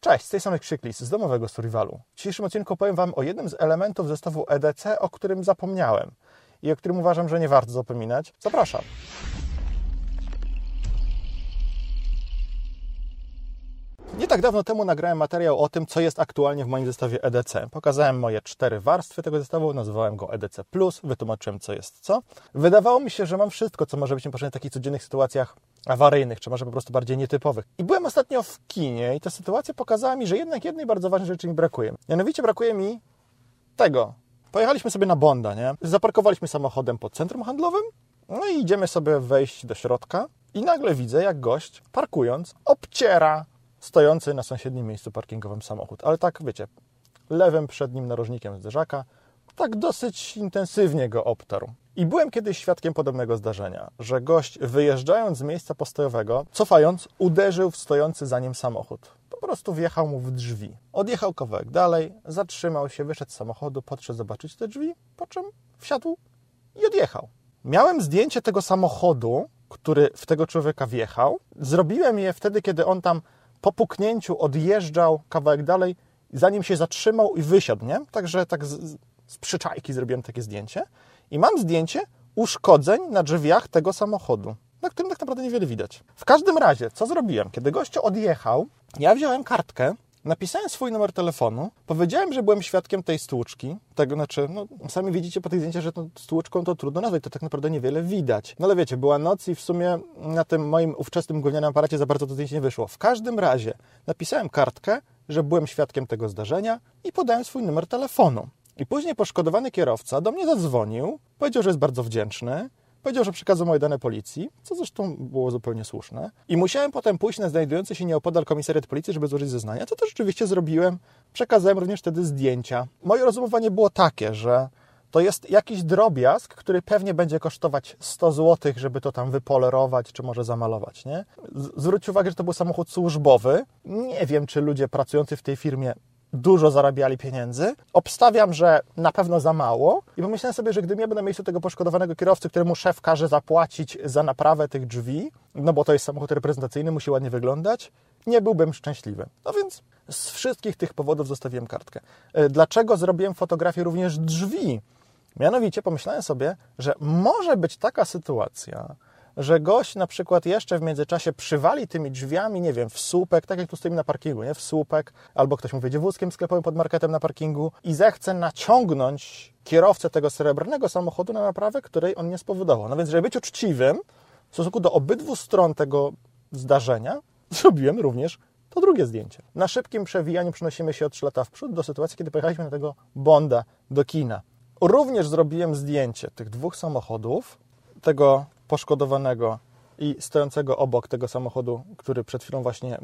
Cześć, z tej samej Krzyklis, z domowego survivalu. W dzisiejszym odcinku powiem Wam o jednym z elementów zestawu EDC, o którym zapomniałem i o którym uważam, że nie warto zapominać. Zapraszam. Nie tak dawno temu nagrałem materiał o tym, co jest aktualnie w moim zestawie EDC. Pokazałem moje cztery warstwy tego zestawu, nazywałem go EDC+, wytłumaczyłem, co jest co. Wydawało mi się, że mam wszystko, co może być mi potrzebne w takich codziennych sytuacjach awaryjnych, czy może po prostu bardziej nietypowych. I byłem ostatnio w kinie i ta sytuacja pokazała mi, że jednak jednej bardzo ważnej rzeczy mi brakuje. Mianowicie brakuje mi tego. Pojechaliśmy sobie na Bonda, nie? Zaparkowaliśmy samochodem pod centrum handlowym, no i idziemy sobie wejść do środka i nagle widzę, jak gość, parkując, obciera stojący na sąsiednim miejscu parkingowym samochód. Ale tak, wiecie, lewym przednim narożnikiem zderzaka, tak dosyć intensywnie go obtarł. I byłem kiedyś świadkiem podobnego zdarzenia, że gość wyjeżdżając z miejsca postojowego, cofając, uderzył w stojący za nim samochód. Po prostu wjechał mu w drzwi. Odjechał kawałek dalej, zatrzymał się, wyszedł z samochodu, podszedł zobaczyć te drzwi, po czym wsiadł i odjechał. Miałem zdjęcie tego samochodu, który w tego człowieka wjechał. Zrobiłem je wtedy, kiedy on tam po puknięciu odjeżdżał kawałek dalej, zanim się zatrzymał i wysiadł, nie? Także tak z, z przyczajki zrobiłem takie zdjęcie. I mam zdjęcie uszkodzeń na drzwiach tego samochodu, na którym tak naprawdę niewiele widać. W każdym razie, co zrobiłem? Kiedy gościu odjechał, ja wziąłem kartkę, napisałem swój numer telefonu, powiedziałem, że byłem świadkiem tej stłuczki, tego znaczy, no, sami widzicie po tych zdjęciach, że tą stłuczką to trudno nazwać, to tak naprawdę niewiele widać. No ale wiecie, była noc i w sumie na tym moim ówczesnym gównianym aparacie za bardzo to zdjęcie nie wyszło. W każdym razie napisałem kartkę, że byłem świadkiem tego zdarzenia i podałem swój numer telefonu. I później poszkodowany kierowca do mnie zadzwonił, powiedział, że jest bardzo wdzięczny, powiedział, że przekazał moje dane policji, co zresztą było zupełnie słuszne. I musiałem potem pójść na znajdujący się nieopodal komisariat policji, żeby złożyć zeznania, co też rzeczywiście zrobiłem. Przekazałem również wtedy zdjęcia. Moje rozumowanie było takie, że to jest jakiś drobiazg, który pewnie będzie kosztować 100 zł, żeby to tam wypolerować, czy może zamalować, nie? Zwróć uwagę, że to był samochód służbowy. Nie wiem, czy ludzie pracujący w tej firmie dużo zarabiali pieniędzy. Obstawiam, że na pewno za mało. I pomyślałem sobie, że gdybym ja był na miejscu tego poszkodowanego kierowcy, któremu szef każe zapłacić za naprawę tych drzwi, no bo to jest samochód reprezentacyjny, musi ładnie wyglądać, nie byłbym szczęśliwy. No więc z wszystkich tych powodów zostawiłem kartkę. Dlaczego zrobiłem fotografię również drzwi? Mianowicie pomyślałem sobie, że może być taka sytuacja, że gość na przykład jeszcze w międzyczasie przywali tymi drzwiami, nie wiem, w słupek, tak jak tu stoimy na parkingu, nie? W słupek, albo ktoś mu wiedzie wózkiem sklepowym pod marketem na parkingu i zechce naciągnąć kierowcę tego srebrnego samochodu na naprawę, której on nie spowodował. No więc, żeby być uczciwym w stosunku do obydwu stron tego zdarzenia, zrobiłem również to drugie zdjęcie. Na szybkim przewijaniu przenosimy się o 3 lata w przód do sytuacji, kiedy pojechaliśmy na tego Bonda do kina. Również zrobiłem zdjęcie tych dwóch samochodów, tego poszkodowanego i stojącego obok tego samochodu, który przed chwilą właśnie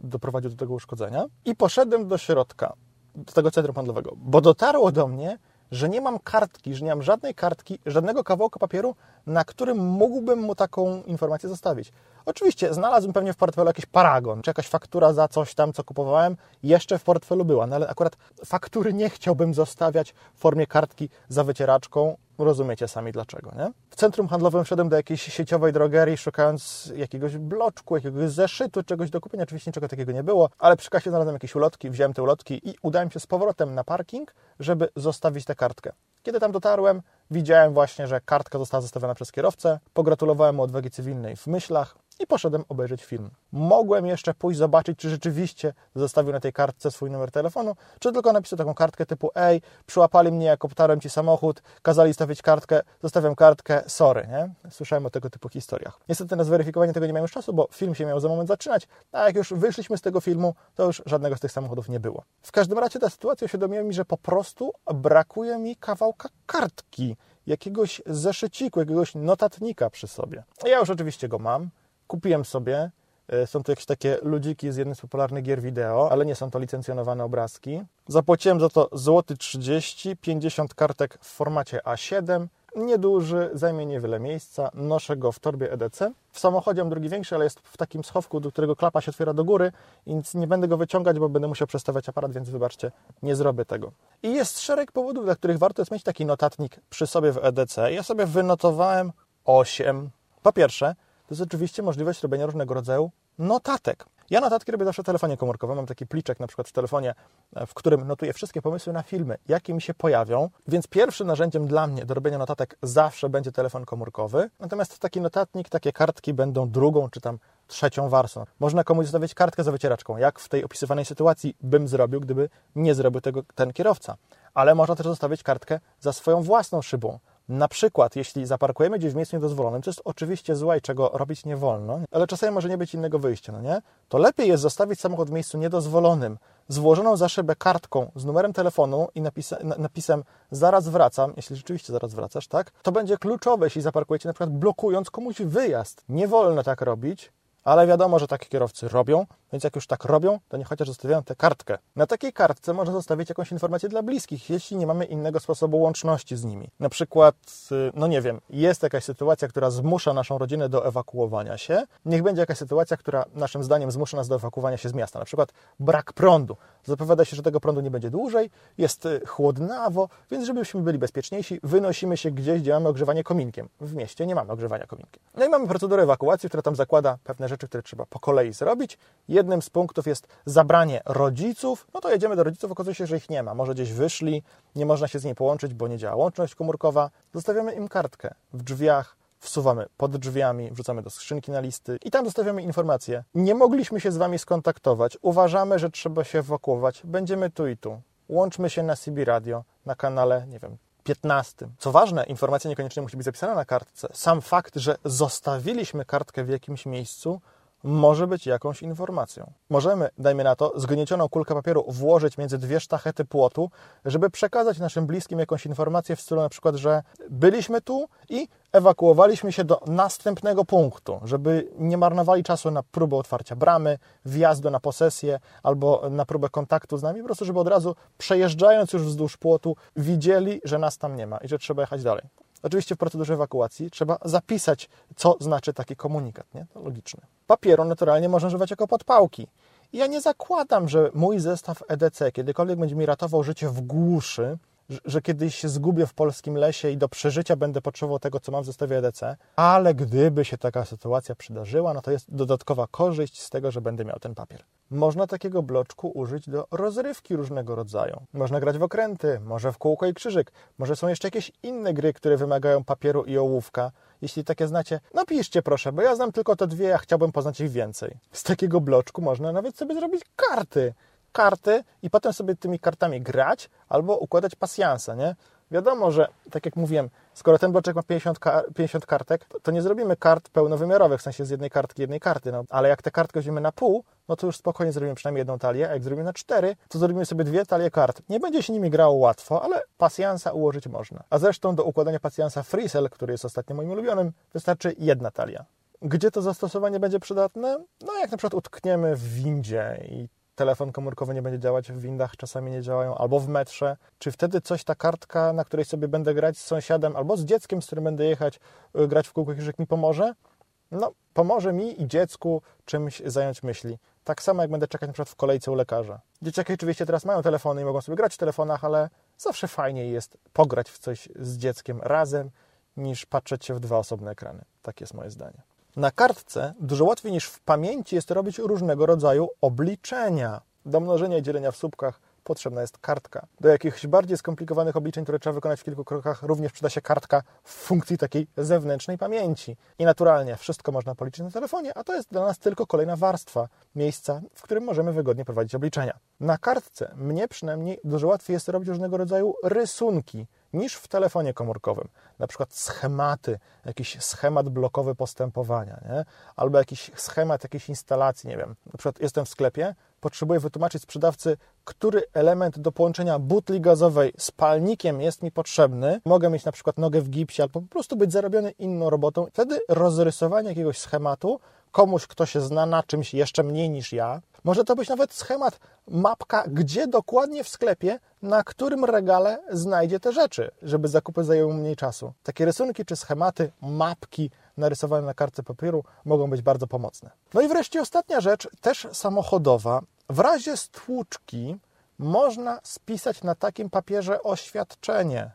doprowadził do tego uszkodzenia. I poszedłem do środka, do tego centrum handlowego, bo dotarło do mnie, że nie mam kartki, że nie mam żadnej kartki, żadnego kawałka papieru, na którym mógłbym mu taką informację zostawić. Oczywiście znalazłem pewnie w portfelu jakiś paragon, czy jakaś faktura za coś tam, co kupowałem, jeszcze w portfelu była, no ale akurat faktury nie chciałbym zostawiać w formie kartki za wycieraczką, rozumiecie sami dlaczego, nie? W centrum handlowym wszedłem do jakiejś sieciowej drogerii, szukając jakiegoś bloczku, jakiegoś zeszytu, czegoś do kupienia. Oczywiście niczego takiego nie było, ale przy kasie znalazłem jakieś ulotki, wziąłem te ulotki i udałem się z powrotem na parking, żeby zostawić tę kartkę. Kiedy tam dotarłem, widziałem właśnie, że kartka została zostawiona przez kierowcę, pogratulowałem mu odwagi cywilnej w myślach, i poszedłem obejrzeć film. Mogłem jeszcze pójść zobaczyć, czy rzeczywiście zostawił na tej kartce swój numer telefonu, czy tylko napisał taką kartkę typu ej, przyłapali mnie, jak obtarłem Ci samochód, kazali stawić kartkę, zostawiam kartkę, sorry, nie? Słyszałem o tego typu historiach. Niestety na zweryfikowanie tego nie miałem już czasu, bo film się miał za moment zaczynać, a jak już wyszliśmy z tego filmu, to już żadnego z tych samochodów nie było. W każdym razie ta sytuacja uświadomiła mi, że po prostu brakuje mi kawałka kartki, jakiegoś zeszyciku, jakiegoś notatnika przy sobie. Ja już oczywiście go mam, kupiłem sobie. E, są to jakieś takie ludziki z jednej z popularnych gier wideo, ale nie są to licencjonowane obrazki. Zapłaciłem za to złoty 30, 50 kartek w formacie A7. Nieduży, zajmie niewiele miejsca. Noszę go w torbie EDC. W samochodzie mam drugi większy, ale jest w takim schowku, do którego klapa się otwiera do góry, więc nie będę go wyciągać, bo będę musiał przestawiać aparat, więc wybaczcie, nie zrobię tego. I jest szereg powodów, dla których warto jest mieć taki notatnik przy sobie w EDC. Ja sobie wynotowałem 8. Po pierwsze, to jest oczywiście możliwość robienia różnego rodzaju notatek. Ja notatki robię zawsze w telefonie komórkowym. Mam taki pliczek na przykład w telefonie, w którym notuję wszystkie pomysły na filmy, jakie mi się pojawią. Więc pierwszym narzędziem dla mnie do robienia notatek zawsze będzie telefon komórkowy. Natomiast taki notatnik, takie kartki będą drugą czy tam trzecią warstwą. Można komuś zostawić kartkę za wycieraczką, jak w tej opisywanej sytuacji bym zrobił, gdyby nie zrobił tego ten kierowca. Ale można też zostawić kartkę za swoją własną szybą. Na przykład, jeśli zaparkujemy gdzieś w miejscu niedozwolonym, co jest oczywiście złe i czego robić nie wolno, ale czasami może nie być innego wyjścia, no nie? To lepiej jest zostawić samochód w miejscu niedozwolonym, złożoną za szybę kartką z numerem telefonu i napisem zaraz wracam, jeśli rzeczywiście zaraz wracasz, tak? To będzie kluczowe, jeśli zaparkujecie na przykład blokując komuś wyjazd. Nie wolno tak robić, ale wiadomo, że takie kierowcy robią, więc jak już tak robią, to nie chociaż zostawiają tę kartkę. Na takiej kartce można zostawić jakąś informację dla bliskich, jeśli nie mamy innego sposobu łączności z nimi. Na przykład, y, no nie wiem, jest jakaś sytuacja, która zmusza naszą rodzinę do ewakuowania się. Niech będzie jakaś sytuacja, która naszym zdaniem zmusza nas do ewakuowania się z miasta. Na przykład brak prądu. Zapowiada się, że tego prądu nie będzie dłużej, jest y, chłodnawo, więc żebyśmy byli bezpieczniejsi, wynosimy się gdzieś, gdzie mamy ogrzewanie kominkiem. W mieście nie mamy ogrzewania kominkiem. No i mamy procedurę ewakuacji, która tam zakłada pewne rzeczy, które trzeba po kolei zrobić. Jednym z punktów jest zabranie rodziców. No to jedziemy do rodziców, okazuje się, że ich nie ma. Może gdzieś wyszli, nie można się z nimi połączyć, bo nie działa łączność komórkowa. Zostawiamy im kartkę w drzwiach, wsuwamy pod drzwiami, wrzucamy do skrzynki na listy i tam zostawiamy informację. Nie mogliśmy się z Wami skontaktować, uważamy, że trzeba się ewakuować, będziemy tu i tu. Łączmy się na CB Radio, na kanale, nie wiem, 15. Co ważne, informacja niekoniecznie musi być zapisana na kartce. Sam fakt, że zostawiliśmy kartkę w jakimś miejscu, może być jakąś informacją. Możemy, dajmy na to, zgniecioną kulkę papieru włożyć między dwie sztachety płotu, żeby przekazać naszym bliskim jakąś informację w stylu na przykład, że byliśmy tu i ewakuowaliśmy się do następnego punktu, żeby nie marnowali czasu na próbę otwarcia bramy, wjazdu na posesję albo na próbę kontaktu z nami, po prostu żeby od razu przejeżdżając już wzdłuż płotu widzieli, że nas tam nie ma i że trzeba jechać dalej. Oczywiście w procedurze ewakuacji trzeba zapisać, co znaczy taki komunikat, nie? To logiczne. Papieru naturalnie można używać jako podpałki. I ja nie zakładam, że mój zestaw EDC kiedykolwiek będzie mi ratował życie w głuszy, że kiedyś się zgubię w polskim lesie i do przeżycia będę potrzebował tego, co mam w zestawie EDC, ale gdyby się taka sytuacja przydarzyła, no to jest dodatkowa korzyść z tego, że będę miał ten papier. Można takiego bloczku użyć do rozrywki różnego rodzaju. Można grać w okręty, może w kółko i krzyżyk, może są jeszcze jakieś inne gry, które wymagają papieru i ołówka. Jeśli takie znacie, napiszcie proszę, bo ja znam tylko te dwie, a chciałbym poznać ich więcej. Z takiego bloczku można nawet sobie zrobić karty karty i potem sobie tymi kartami grać albo układać pasjanse, nie? Wiadomo, że tak jak mówiłem, skoro ten bloczek ma 50, 50 kartek, to, to, nie zrobimy kart pełnowymiarowych, w sensie z jednej kartki jednej karty, no, ale jak tę kartkę weźmiemy na pół, no to już spokojnie zrobimy przynajmniej jedną talię, a jak zrobimy na cztery, to zrobimy sobie dwie talie kart. Nie będzie się nimi grało łatwo, ale pasjansa ułożyć można. A zresztą do układania pasjansa Freesel, który jest ostatnio moim ulubionym, wystarczy jedna talia. Gdzie to zastosowanie będzie przydatne? No jak na przykład utkniemy w windzie i telefon komórkowy nie będzie działać w windach, czasami nie działają, albo w metrze. Czy wtedy coś, ta kartka, na której sobie będę grać z sąsiadem albo z dzieckiem, z którym będę jechać, y, grać w kółko krzyżyk mi pomoże? No, pomoże mi i dziecku czymś zająć myśli. Tak samo jak będę czekać na przykład w kolejce u lekarza. Dzieciaki oczywiście teraz mają telefony i mogą sobie grać w telefonach, ale zawsze fajniej jest pograć w coś z dzieckiem razem, niż patrzeć się w dwa osobne ekrany. Tak jest moje zdanie. Na kartce dużo łatwiej niż w pamięci jest robić różnego rodzaju obliczenia. Do mnożenia i dzielenia w słupkach potrzebna jest kartka. Do jakichś bardziej skomplikowanych obliczeń, które trzeba wykonać w kilku krokach, również przyda się kartka w funkcji takiej zewnętrznej pamięci. I naturalnie wszystko można policzyć na telefonie, a to jest dla nas tylko kolejna warstwa miejsca, w którym możemy wygodnie prowadzić obliczenia. Na kartce mnie przynajmniej dużo łatwiej jest robić różnego rodzaju rysunki niż w telefonie komórkowym. Na przykład schematy, jakiś schemat blokowy postępowania, nie? albo jakiś schemat jakiejś instalacji, nie wiem. Na przykład jestem w sklepie, potrzebuję wytłumaczyć sprzedawcy, który element do połączenia butli gazowej z palnikiem jest mi potrzebny. Mogę mieć na przykład nogę w gipsie albo po prostu być zarobiony inną robotą. Wtedy rozrysowanie jakiegoś schematu komuś, kto się zna na czymś jeszcze mniej niż ja. Może to być nawet schemat, mapka, gdzie dokładnie w sklepie, na którym regale znajdzie te rzeczy, żeby zakupy zajęły mniej czasu. Takie rysunki czy schematy, mapki narysowane na kartce papieru mogą być bardzo pomocne. No i wreszcie ostatnia rzecz, też samochodowa. W razie stłuczki można spisać na takim papierze oświadczenie,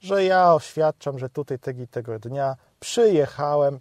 że ja oświadczam, że tutaj tego tego dnia przyjechałem,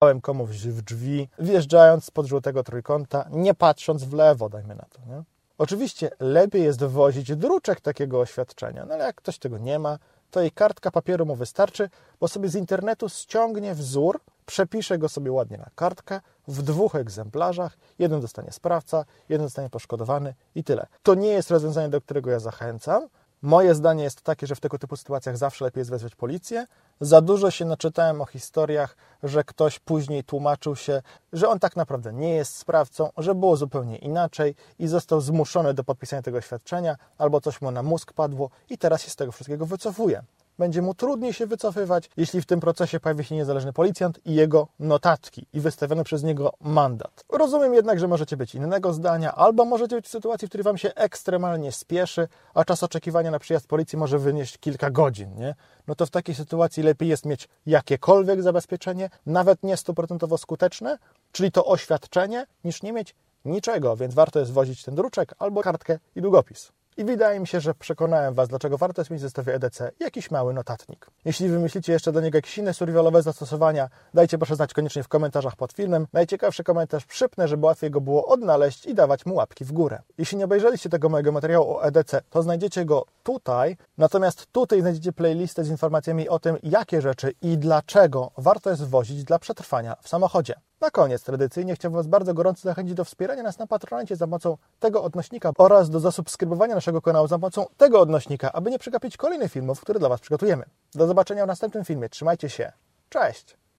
Pukałem komuś w drzwi, wjeżdżając spod żółtego trójkąta, nie patrząc w lewo, dajmy na to. Nie? Oczywiście lepiej jest wozić druczek takiego oświadczenia, no ale jak ktoś tego nie ma, to jej kartka papieru mu wystarczy, bo sobie z internetu ściągnie wzór, przepisze go sobie ładnie na kartkę w dwóch egzemplarzach. Jeden dostanie sprawca, jeden dostanie poszkodowany i tyle. To nie jest rozwiązanie, do którego ja zachęcam. Moje zdanie jest takie, że w tego typu sytuacjach zawsze lepiej jest wezwać policję. Za dużo się naczytałem o historiach, że ktoś później tłumaczył się, że on tak naprawdę nie jest sprawcą, że było zupełnie inaczej i został zmuszony do podpisania tego oświadczenia, albo coś mu na mózg padło i teraz się z tego wszystkiego wycofuje będzie mu trudniej się wycofywać, jeśli w tym procesie pojawi się niezależny policjant i jego notatki i wystawiony przez niego mandat. Rozumiem jednak, że możecie być innego zdania, albo możecie być w sytuacji, w której Wam się ekstremalnie spieszy, a czas oczekiwania na przyjazd policji może wynieść kilka godzin, nie? No to w takiej sytuacji lepiej jest mieć jakiekolwiek zabezpieczenie, nawet nie stuprocentowo skuteczne, czyli to oświadczenie, niż nie mieć niczego, więc warto jest wozić ten druczek albo kartkę i długopis. I wydaje mi się, że przekonałem Was, dlaczego warto jest mieć w zestawie EDC jakiś mały notatnik. Jeśli wymyślicie jeszcze do niego jakieś inne survivalowe zastosowania, dajcie proszę znać koniecznie w komentarzach pod filmem. Najciekawszy komentarz przypnę, żeby łatwiej go było odnaleźć i dawać mu łapki w górę. Jeśli nie obejrzeliście tego mojego materiału o EDC, to znajdziecie go tutaj, natomiast tutaj znajdziecie playlistę z informacjami o tym, jakie rzeczy i dlaczego warto jest wozić dla przetrwania w samochodzie. Na koniec tradycyjnie chciałbym Was bardzo gorąco zachęcić do wspierania nas na Patronite za pomocą tego odnośnika oraz do zasubskrybowania naszego kanału za pomocą tego odnośnika, aby nie przegapić kolejnych filmów, które dla Was przygotujemy. Do zobaczenia w następnym filmie. Trzymajcie się. Cześć!